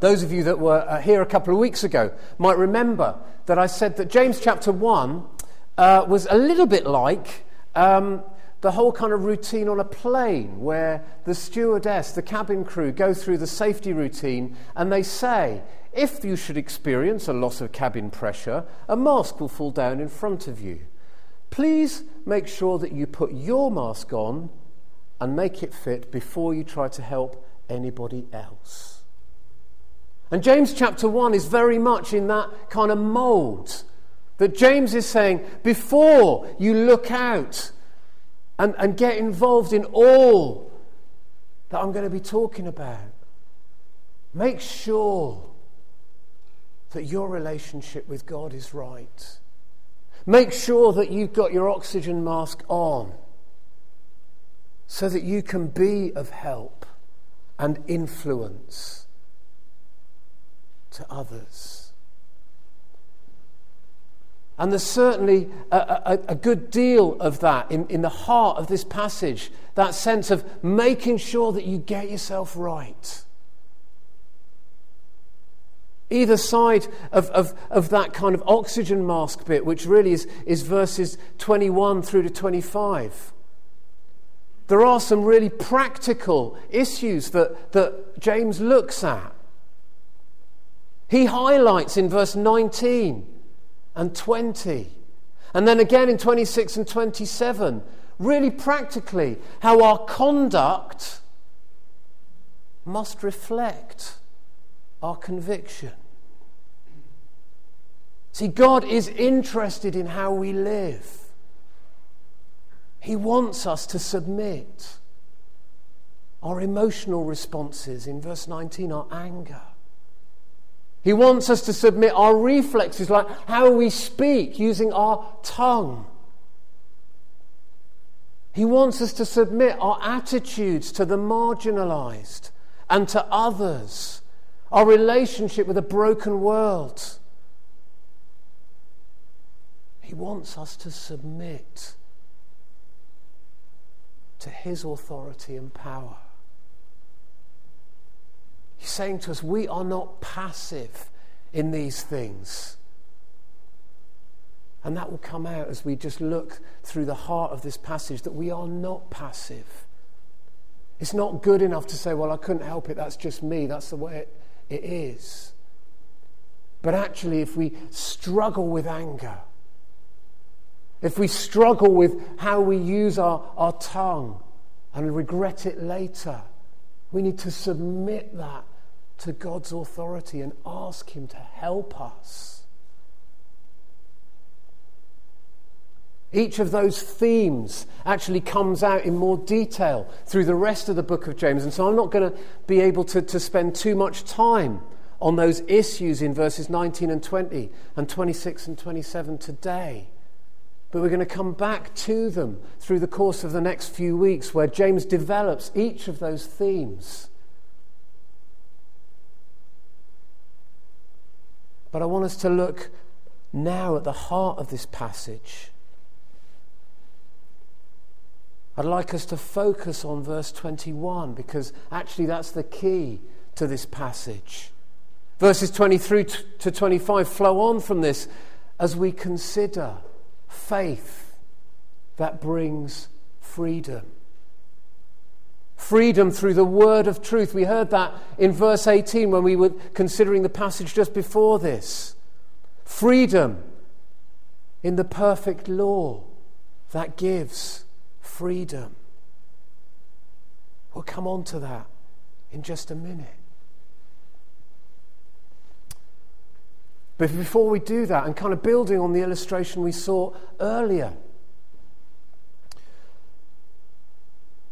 those of you that were uh, here a couple of weeks ago might remember that I said that James chapter 1 uh, was a little bit like um, the whole kind of routine on a plane where the stewardess, the cabin crew go through the safety routine and they say, if you should experience a loss of cabin pressure, a mask will fall down in front of you. Please make sure that you put your mask on and make it fit before you try to help anybody else. And James chapter 1 is very much in that kind of mold. That James is saying, before you look out and, and get involved in all that I'm going to be talking about, make sure that your relationship with God is right. Make sure that you've got your oxygen mask on so that you can be of help and influence to others. And there's certainly a, a, a, good deal of that in, in the heart of this passage that sense of making sure that you get yourself right. Either side of, of, of that kind of oxygen mask bit, which really is, is verses 21 through to 25 there are some really practical issues that, that James looks at. He highlights in verse 19 and 20, and then again in 26 and 27, really practically, how our conduct must reflect our conviction. See, God is interested in how we live. He wants us to submit. Our emotional responses in verse 19 are anger. He wants us to submit our reflexes, like how we speak using our tongue. He wants us to submit our attitudes to the marginalized and to others, our relationship with a broken world. He wants us to submit to his authority and power. He's saying to us, we are not passive in these things. And that will come out as we just look through the heart of this passage that we are not passive. It's not good enough to say, well, I couldn't help it, that's just me, that's the way it, it is. But actually, if we struggle with anger, if we struggle with how we use our, our tongue and regret it later, we need to submit that to God's authority and ask Him to help us. Each of those themes actually comes out in more detail through the rest of the book of James. And so I'm not going to be able to, to spend too much time on those issues in verses 19 and 20 and 26 and 27 today. But we're going to come back to them through the course of the next few weeks, where James develops each of those themes. But I want us to look now at the heart of this passage. I'd like us to focus on verse 21 because actually that's the key to this passage. Verses 23 to 25 flow on from this as we consider faith that brings freedom. Freedom through the word of truth. We heard that in verse 18 when we were considering the passage just before this. Freedom in the perfect law that gives freedom. We'll come on to that in just a minute. But before we do that, and kind of building on the illustration we saw earlier,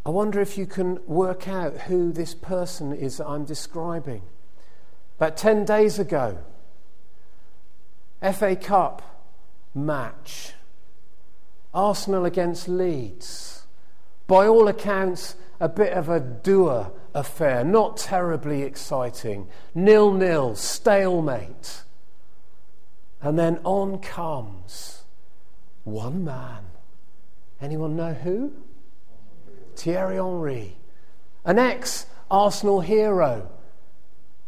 I wonder if you can work out who this person is that I'm describing. About 10 days ago, FA Cup match, Arsenal against Leeds. By all accounts, a bit of a doer affair, not terribly exciting. Nil nil, stalemate. And then on comes one man. Anyone know who? Thierry Henry, an ex Arsenal hero,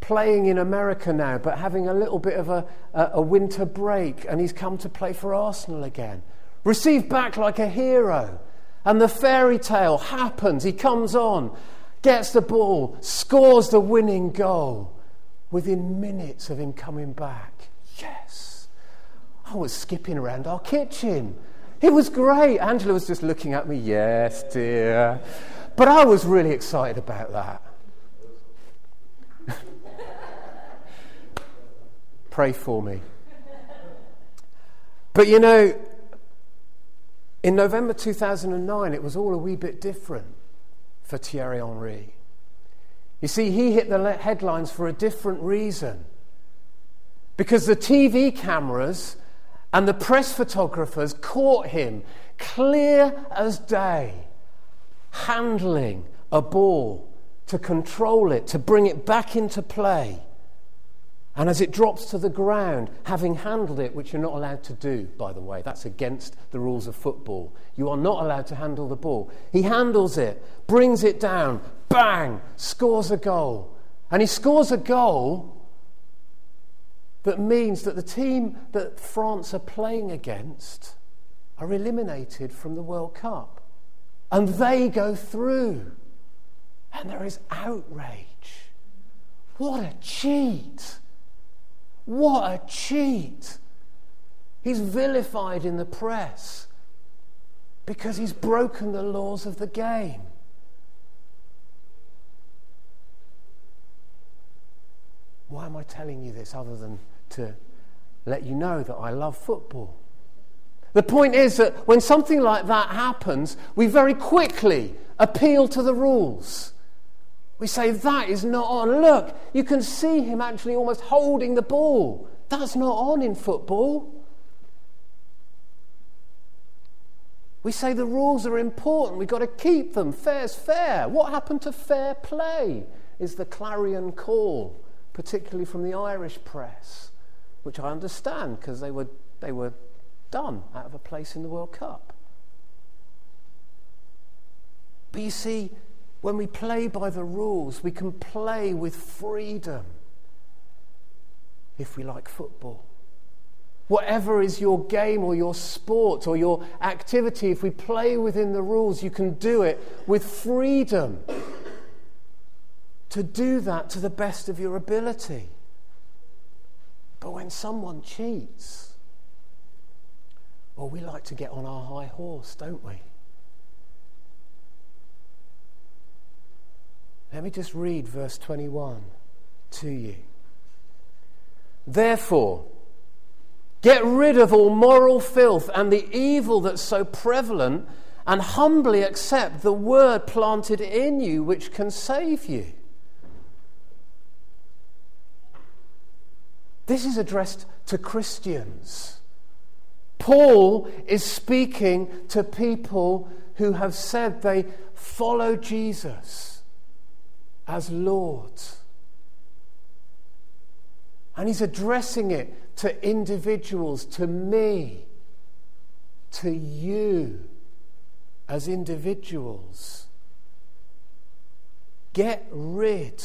playing in America now, but having a little bit of a, a, a winter break, and he's come to play for Arsenal again. Received back like a hero. And the fairy tale happens. He comes on, gets the ball, scores the winning goal within minutes of him coming back. I was skipping around our kitchen. It was great. Angela was just looking at me, yes, dear. But I was really excited about that. Pray for me. But you know, in November 2009, it was all a wee bit different for Thierry Henry. You see, he hit the headlines for a different reason. Because the TV cameras and the press photographers caught him clear as day, handling a ball to control it, to bring it back into play. And as it drops to the ground, having handled it, which you're not allowed to do, by the way, that's against the rules of football. You are not allowed to handle the ball. He handles it, brings it down, bang, scores a goal. And he scores a goal that means that the team that France are playing against are eliminated from the World Cup. And they go through. And there is outrage. What a cheat! What a cheat! He's vilified in the press because he's broken the laws of the game. Why am I telling you this other than to let you know that I love football? The point is that when something like that happens, we very quickly appeal to the rules. We say, that is not on. Look, you can see him actually almost holding the ball. That's not on in football. We say the rules are important, we've got to keep them. Fair's fair. What happened to fair play? Is the clarion call, particularly from the Irish press, which I understand because they were, they were done out of a place in the World Cup. But you see, when we play by the rules, we can play with freedom if we like football. Whatever is your game or your sport or your activity, if we play within the rules, you can do it with freedom. To do that to the best of your ability. But when someone cheats, well, we like to get on our high horse, don't we? Let me just read verse 21 to you. Therefore, get rid of all moral filth and the evil that's so prevalent, and humbly accept the word planted in you which can save you. This is addressed to Christians. Paul is speaking to people who have said they follow Jesus as Lord. And he's addressing it to individuals, to me, to you as individuals. Get rid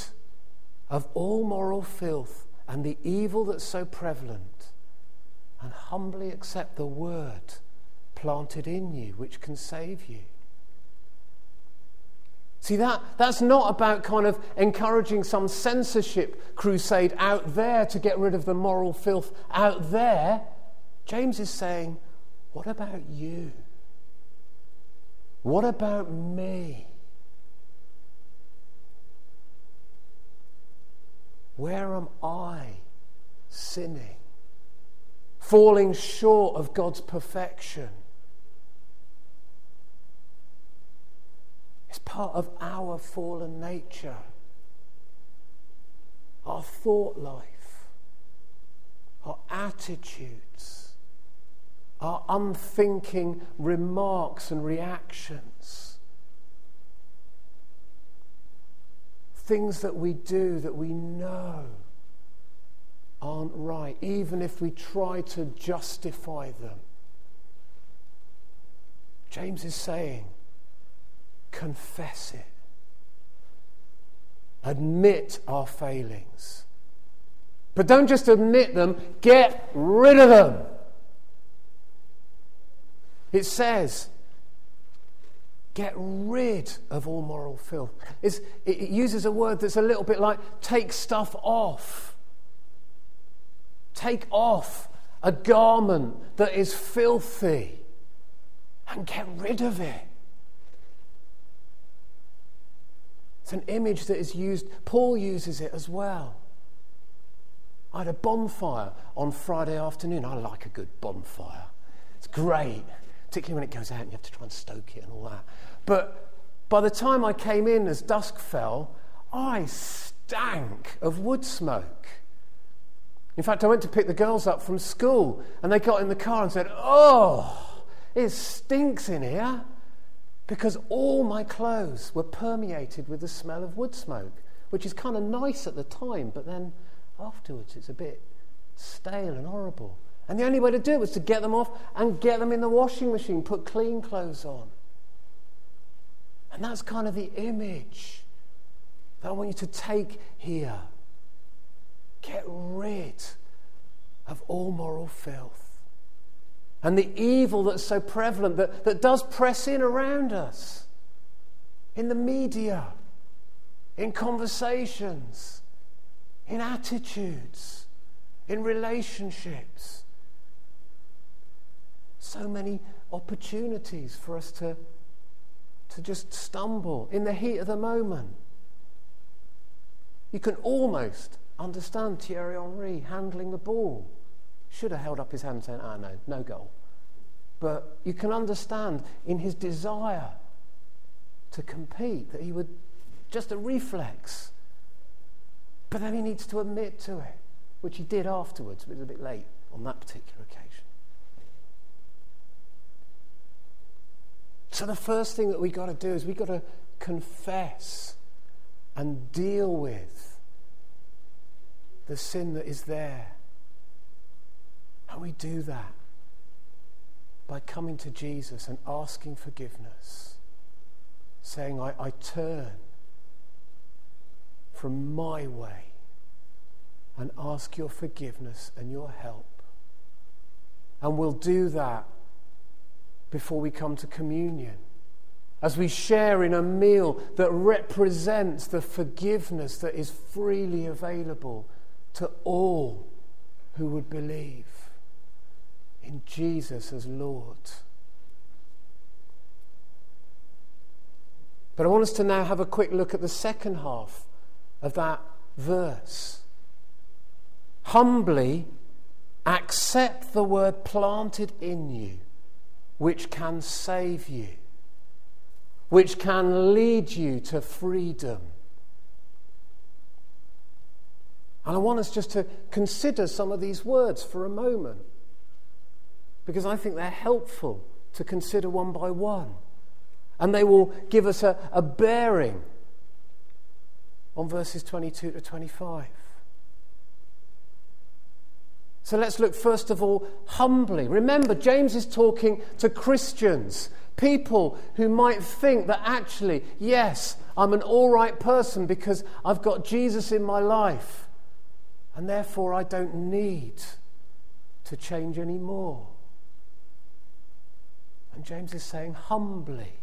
of all moral filth and the evil that's so prevalent, and humbly accept the word planted in you, which can save you. See, that, that's not about kind of encouraging some censorship crusade out there to get rid of the moral filth out there. James is saying, what about you? What about me? Where am I sinning? Falling short of God's perfection? It's part of our fallen nature, our thought life, our attitudes, our unthinking remarks and reactions. Things that we do that we know aren't right, even if we try to justify them. James is saying, confess it, admit our failings, But don't just admit them, get rid of them. It says, get rid of all moral filth. It's, it uses a word that's a little bit like take stuff off. Take off a garment that is filthy and get rid of it. It's an image that is used, Paul uses it as well. I had a bonfire on Friday afternoon. I like a good bonfire. It's great, particularly when it goes out and you have to try and stoke it and all that. But by the time I came in as dusk fell, I stank of wood smoke. In fact, I went to pick the girls up from school and they got in the car and said, Oh, it stinks in here because all my clothes were permeated with the smell of wood smoke, which is kind of nice at the time, but then afterwards it's a bit stale and horrible. And the only way to do it was to get them off and get them in the washing machine, put clean clothes on. And that's kind of the image that I want you to take here. Get rid of all moral filth and the evil that's so prevalent that, that does press in around us in the media, in conversations, in attitudes, in relationships. So many opportunities for us to, to just stumble in the heat of the moment. You can almost understand Thierry Henry handling the ball. Should have held up his hand saying, ah, no, no goal. But you can understand in his desire to compete that he would just a reflex. But then he needs to admit to it, which he did afterwards, but it was a bit late on that particular occasion. So the first thing that we've got to do is we've got to confess and deal with the sin that is there. And we do that by coming to Jesus and asking forgiveness, saying, I, I turn from my way and ask your forgiveness and your help. And we'll do that before we come to communion. As we share in a meal that represents the forgiveness that is freely available to all who would believe in Jesus as Lord. But I want us to now have a quick look at the second half of that verse. Humbly accept the word planted in you, which can save you, which can lead you to freedom And I want us just to consider some of these words for a moment because I think they're helpful to consider one by one. And they will give us a, a bearing on verses 22 to 25. So let's look first of all humbly. Remember, James is talking to Christians, people who might think that actually, yes, I'm an all right person because I've got Jesus in my life and therefore I don't need to change anymore. And James is saying, humbly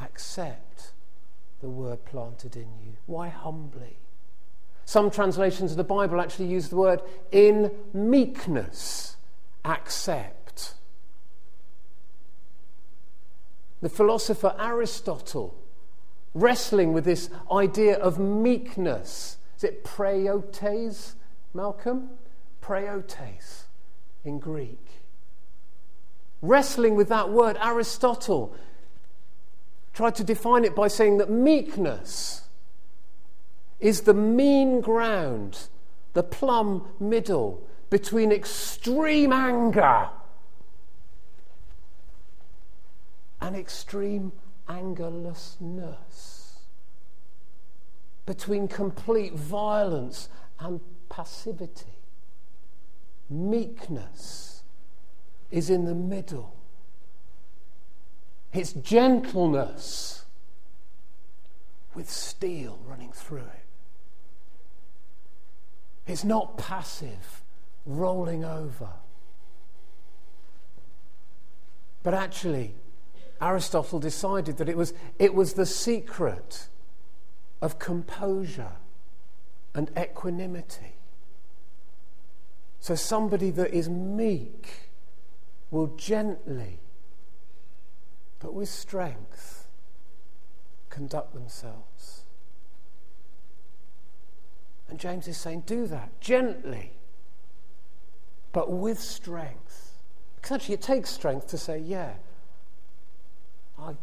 accept the word planted in you. Why humbly? Some translations of the Bible actually use the word in meekness, accept. The philosopher Aristotle, wrestling with this idea of meekness, is it preotes, Malcolm? Preotes in Greek. Wrestling with that word, Aristotle tried to define it by saying that meekness is the mean ground, the plumb middle between extreme anger and extreme angerlessness between complete violence and passivity. Meekness is in the middle. It's gentleness with steel running through it. It's not passive, rolling over. But actually, Aristotle decided that it was, it was the secret of composure and equanimity. So, somebody that is meek will gently, but with strength, conduct themselves. And James is saying, do that gently, but with strength. Because actually, it takes strength to say, yeah, I,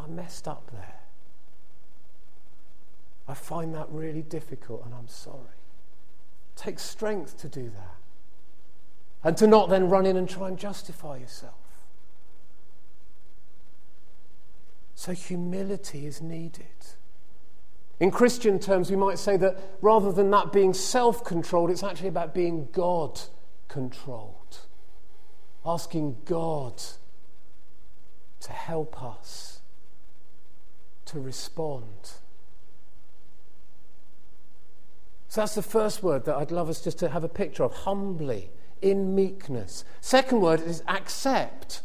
I messed up there. I find that really difficult and I'm sorry. It takes strength to do that. And to not then run in and try and justify yourself. So humility is needed. In Christian terms, we might say that rather than that being self controlled, it's actually about being God controlled. Asking God to help us to respond. So that's the first word that I'd love us just to have a picture of humbly, in meekness. Second word is accept.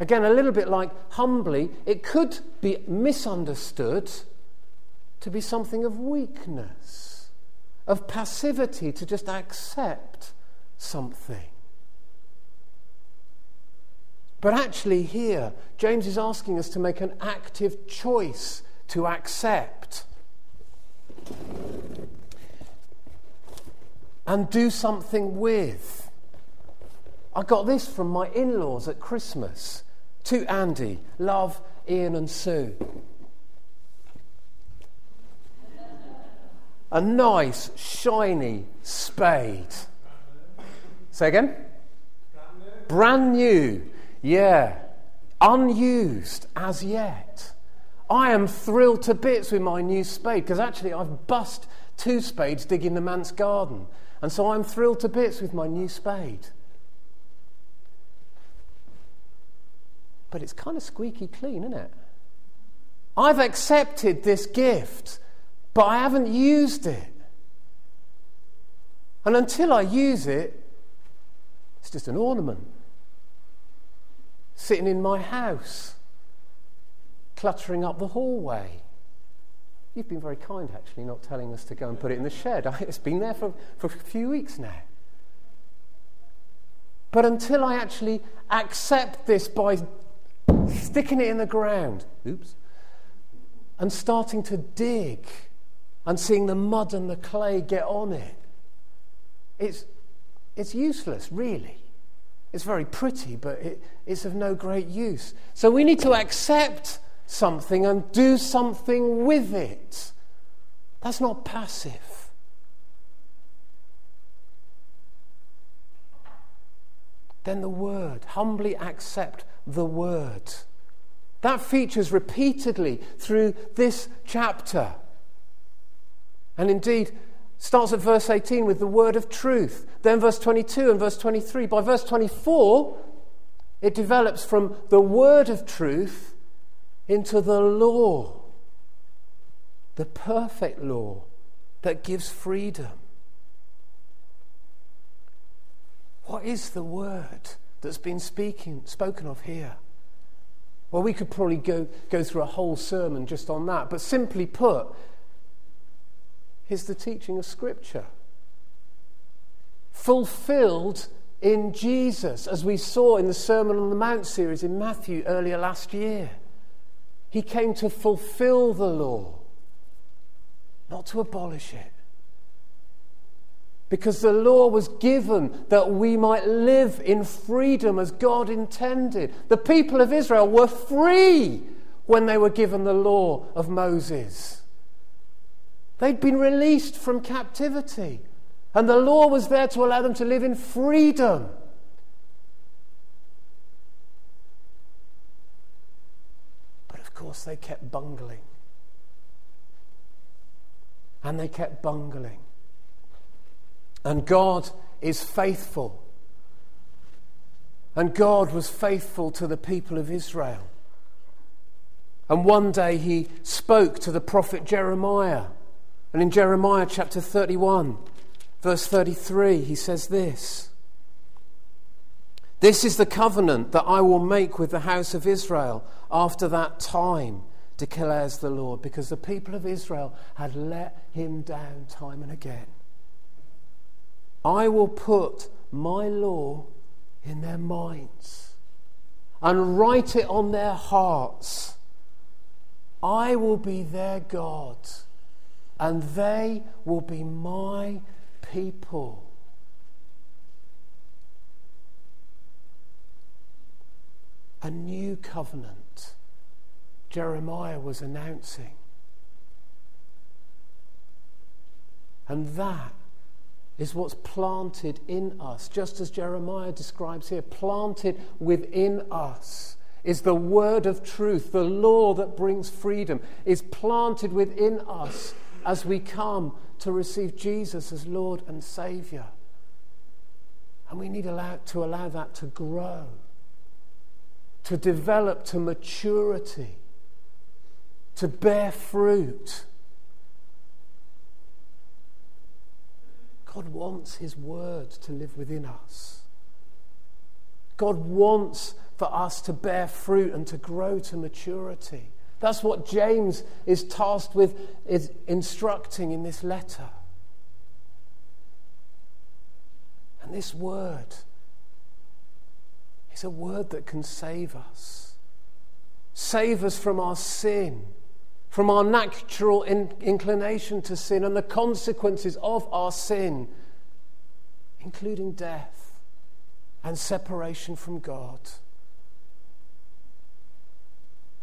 Again, a little bit like humbly, it could be misunderstood to be something of weakness, of passivity, to just accept something. But actually, here, James is asking us to make an active choice to accept and do something with. I got this from my in laws at Christmas to Andy. Love, Ian, and Sue. A nice, shiny spade. Say again? Brand new. Yeah, unused as yet. I am thrilled to bits with my new spade because actually I've bust two spades digging the man's garden. And so I'm thrilled to bits with my new spade. But it's kind of squeaky clean, isn't it? I've accepted this gift, but I haven't used it. And until I use it, it's just an ornament sitting in my house, cluttering up the hallway. You've been very kind, actually, not telling us to go and put it in the shed. It's been there for, for a few weeks now. But until I actually accept this by sticking it in the ground, oops, and starting to dig and seeing the mud and the clay get on it, it's, it's useless, really. It's very pretty, but it, it's of no great use. So we need to accept something and do something with it. That's not passive. Then the word, humbly accept the word. That features repeatedly through this chapter. And indeed, Starts at verse 18 with the word of truth, then verse 22 and verse 23. By verse 24, it develops from the word of truth into the law, the perfect law that gives freedom. What is the word that's been speaking, spoken of here? Well, we could probably go, go through a whole sermon just on that, but simply put, is the teaching of Scripture. Fulfilled in Jesus, as we saw in the Sermon on the Mount series in Matthew earlier last year. He came to fulfill the law, not to abolish it. Because the law was given that we might live in freedom as God intended. The people of Israel were free when they were given the law of Moses. They'd been released from captivity, and the law was there to allow them to live in freedom. But of course, they kept bungling. And they kept bungling. And God is faithful. And God was faithful to the people of Israel. And one day he spoke to the prophet Jeremiah And in Jeremiah chapter 31, verse 33, he says this This is the covenant that I will make with the house of Israel after that time, declares the Lord, because the people of Israel had let him down time and again. I will put my law in their minds and write it on their hearts. I will be their God, and they will be my people. A new covenant, Jeremiah was announcing. And that is what's planted in us, just as Jeremiah describes here, planted within us is the word of truth, the law that brings freedom, is planted within us as we come to receive Jesus as Lord and Savior. And we need allow, to allow that to grow, to develop to maturity, to bear fruit. God wants His word to live within us. God wants for us to bear fruit and to grow to maturity. That's what James is tasked with is instructing in this letter. And this word is a word that can save us. Save us from our sin, from our natural in- inclination to sin and the consequences of our sin, including death and separation from God.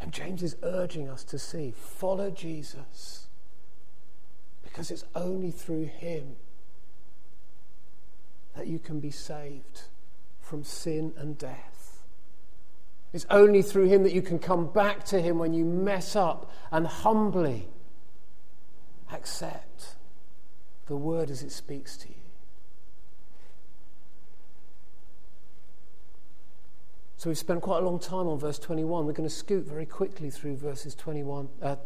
And James is urging us to see follow Jesus because it's only through him that you can be saved from sin and death. It's only through him that you can come back to him when you mess up and humbly accept the word as it speaks to you. So we've spent quite a long time on verse 21. We're going to scoot very quickly through verses 21, uh,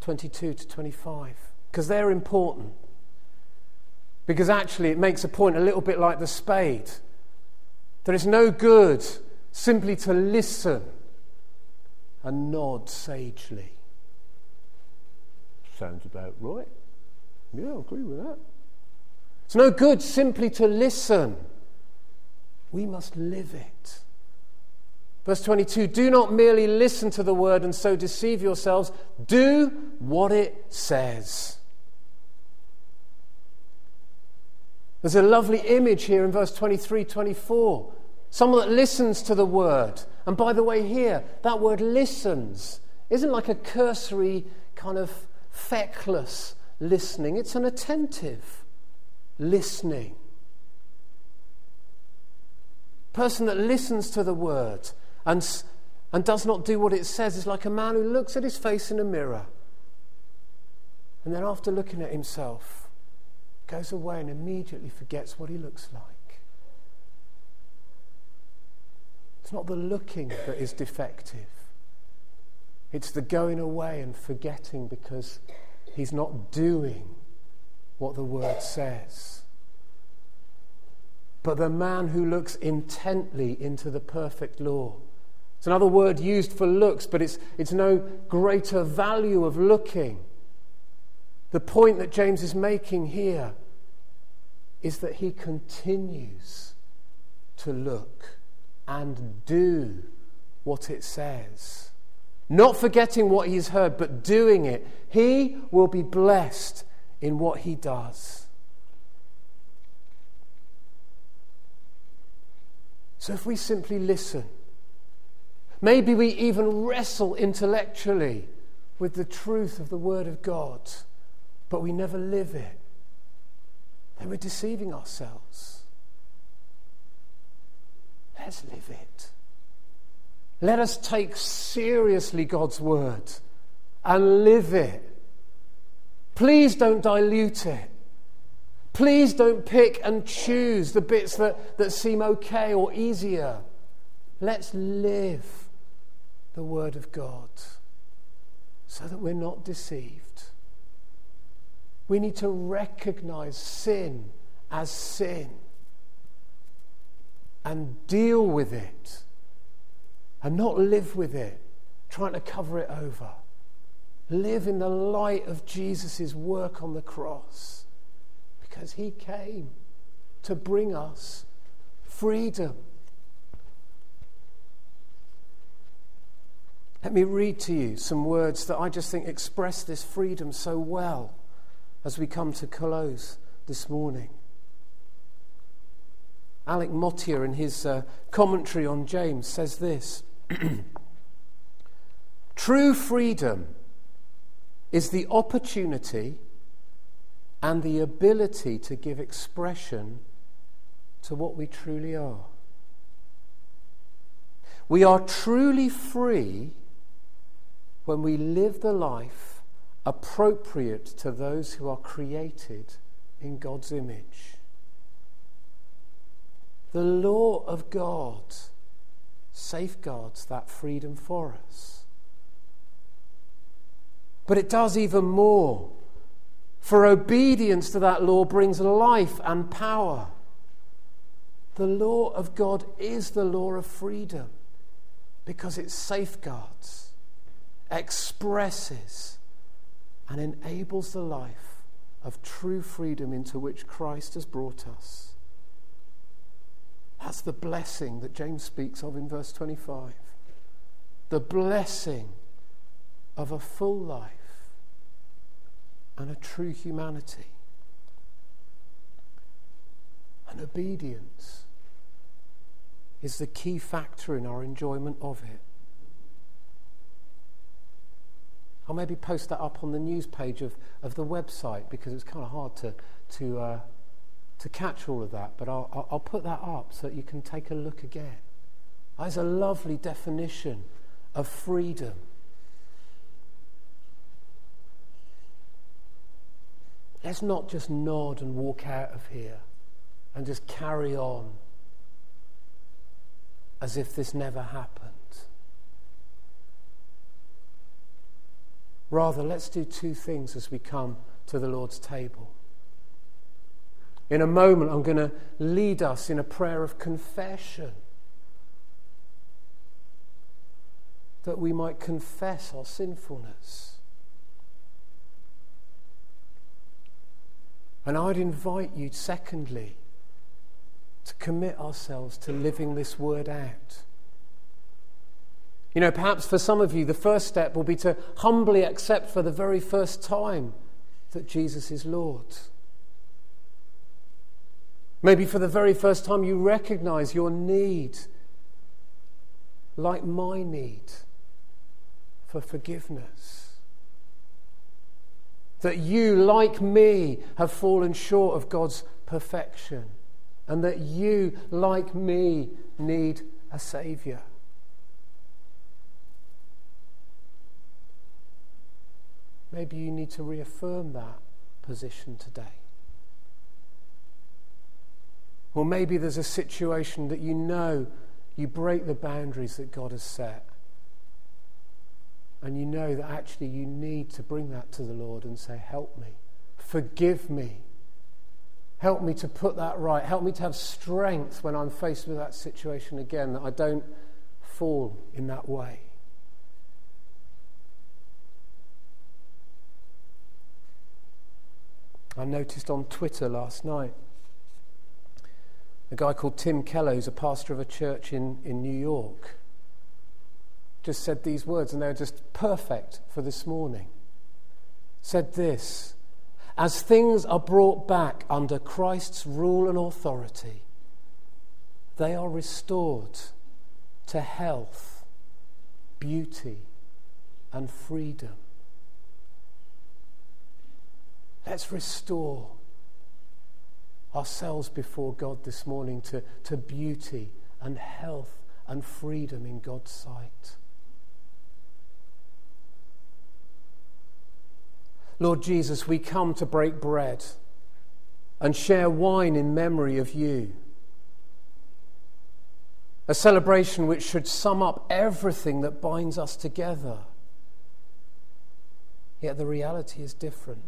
22 to 25 because they're important. Because actually, it makes a point a little bit like the spade. There is no good simply to listen and nod sagely. Sounds about right. Yeah, I agree with that. It's no good simply to listen. We must live it. Verse 22 Do not merely listen to the word and so deceive yourselves, do what it says. There's a lovely image here in verse 23 24. Someone that listens to the word. And by the way, here, that word listens isn't like a cursory, kind of feckless listening, it's an attentive listening. Person that listens to the word and, and does not do what it says is like a man who looks at his face in a mirror and then, after looking at himself, goes away and immediately forgets what he looks like. It's not the looking that is defective, it's the going away and forgetting because he's not doing what the word says. But the man who looks intently into the perfect law it's another word used for looks, but it's, it's no greater value of looking. The point that James is making here is that he continues to look and do what it says. Not forgetting what he's heard, but doing it. He will be blessed in what he does. So if we simply listen, Maybe we even wrestle intellectually with the truth of the Word of God, but we never live it. Then we're deceiving ourselves. Let's live it. Let us take seriously God's Word and live it. Please don't dilute it. Please don't pick and choose the bits that, that seem okay or easier. Let's live the Word of God so that we're not deceived. We need to recognize sin as sin and deal with it and not live with it, trying to cover it over. Live in the light of Jesus' work on the cross because he came to bring us freedom. Let me read to you some words that I just think express this freedom so well as we come to close this morning. Alec Motyer, in his uh, commentary on James, says this True freedom is the opportunity and the ability to give expression to what we truly are. We are truly free when we live the life appropriate to those who are created in God's image. The law of God safeguards that freedom for us. But it does even more. For obedience to that law brings life and power. The law of God is the law of freedom because it safeguards, expresses, and enables the life of true freedom into which Christ has brought us. That's the blessing that James speaks of in verse 25. The blessing of a full life and a true humanity. And obedience is the key factor in our enjoyment of it. I'll maybe post that up on the news page of, of the website because it's kind of hard to, to, uh, to catch all of that, but I'll, I'll put that up so that you can take a look again. That's a lovely definition of freedom. Let's not just nod and walk out of here and just carry on as if this never happened. Rather, let's do two things as we come to the Lord's table. In a moment, I'm going to lead us in a prayer of confession that we might confess our sinfulness. And I'd invite you, secondly, to commit ourselves to living this word out. You know, perhaps for some of you, the first step will be to humbly accept for the very first time that Jesus is Lord. Maybe for the very first time you recognize your need, like my need, for forgiveness. That you, like me, have fallen short of God's perfection. And that you, like me, need a Saviour. Maybe you need to reaffirm that position today. Or maybe there's a situation that you know you break the boundaries that God has set. And you know that actually you need to bring that to the Lord and say, Help me, forgive me. Help me to put that right. Help me to have strength when I'm faced with that situation again, that I don't fall in that way. I noticed on Twitter last night a guy called Tim Keller, who's a pastor of a church in, in New York, just said these words, and they're just perfect for this morning. Said this As things are brought back under Christ's rule and authority, they are restored to health, beauty, and freedom. Let's restore ourselves before God this morning to, to beauty and health and freedom in God's sight. Lord Jesus, we come to break bread and share wine in memory of you. A celebration which should sum up everything that binds us together. Yet the reality is different.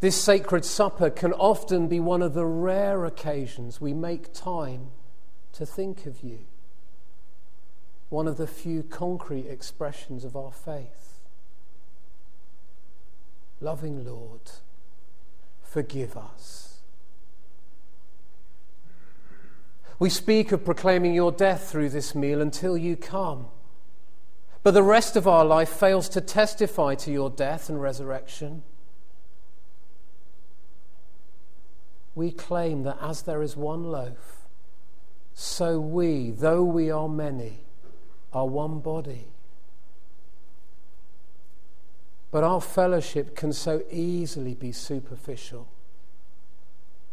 This sacred supper can often be one of the rare occasions we make time to think of you, one of the few concrete expressions of our faith. Loving Lord, forgive us. We speak of proclaiming your death through this meal until you come. But the rest of our life fails to testify to your death and resurrection. We claim that as there is one loaf, so we, though we are many, are one body. But our fellowship can so easily be superficial,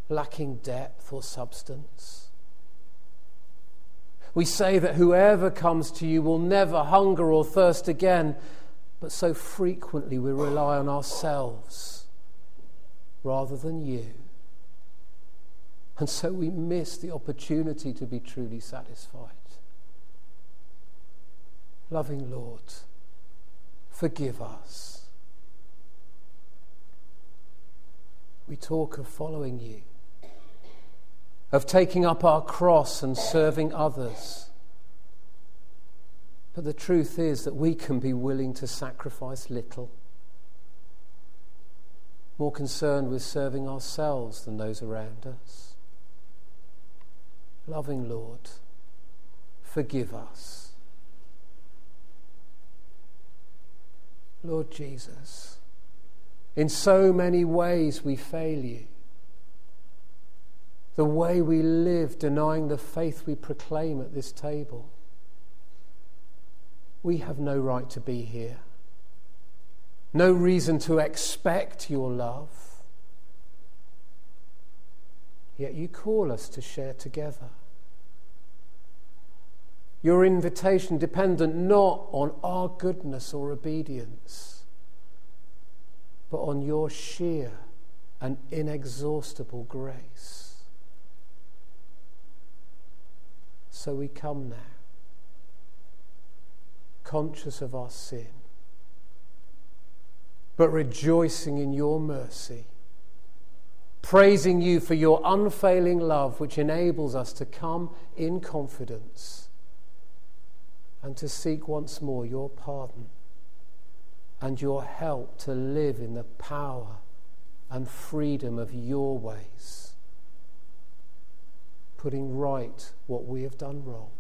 lacking depth or substance. We say that whoever comes to you will never hunger or thirst again, but so frequently we rely on ourselves rather than you. And so we miss the opportunity to be truly satisfied. Loving Lord, forgive us. We talk of following you, of taking up our cross and serving others. But the truth is that we can be willing to sacrifice little, more concerned with serving ourselves than those around us. Loving Lord, forgive us. Lord Jesus, in so many ways we fail you. The way we live denying the faith we proclaim at this table. We have no right to be here, no reason to expect your love. Yet you call us to share together. Your invitation dependent not on our goodness or obedience, but on your sheer and inexhaustible grace. So we come now, conscious of our sin, but rejoicing in your mercy praising you for your unfailing love, which enables us to come in confidence and to seek once more your pardon and your help to live in the power and freedom of your ways, putting right what we have done wrong.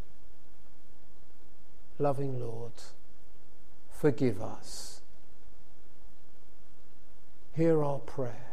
Loving Lord, forgive us. Hear our prayer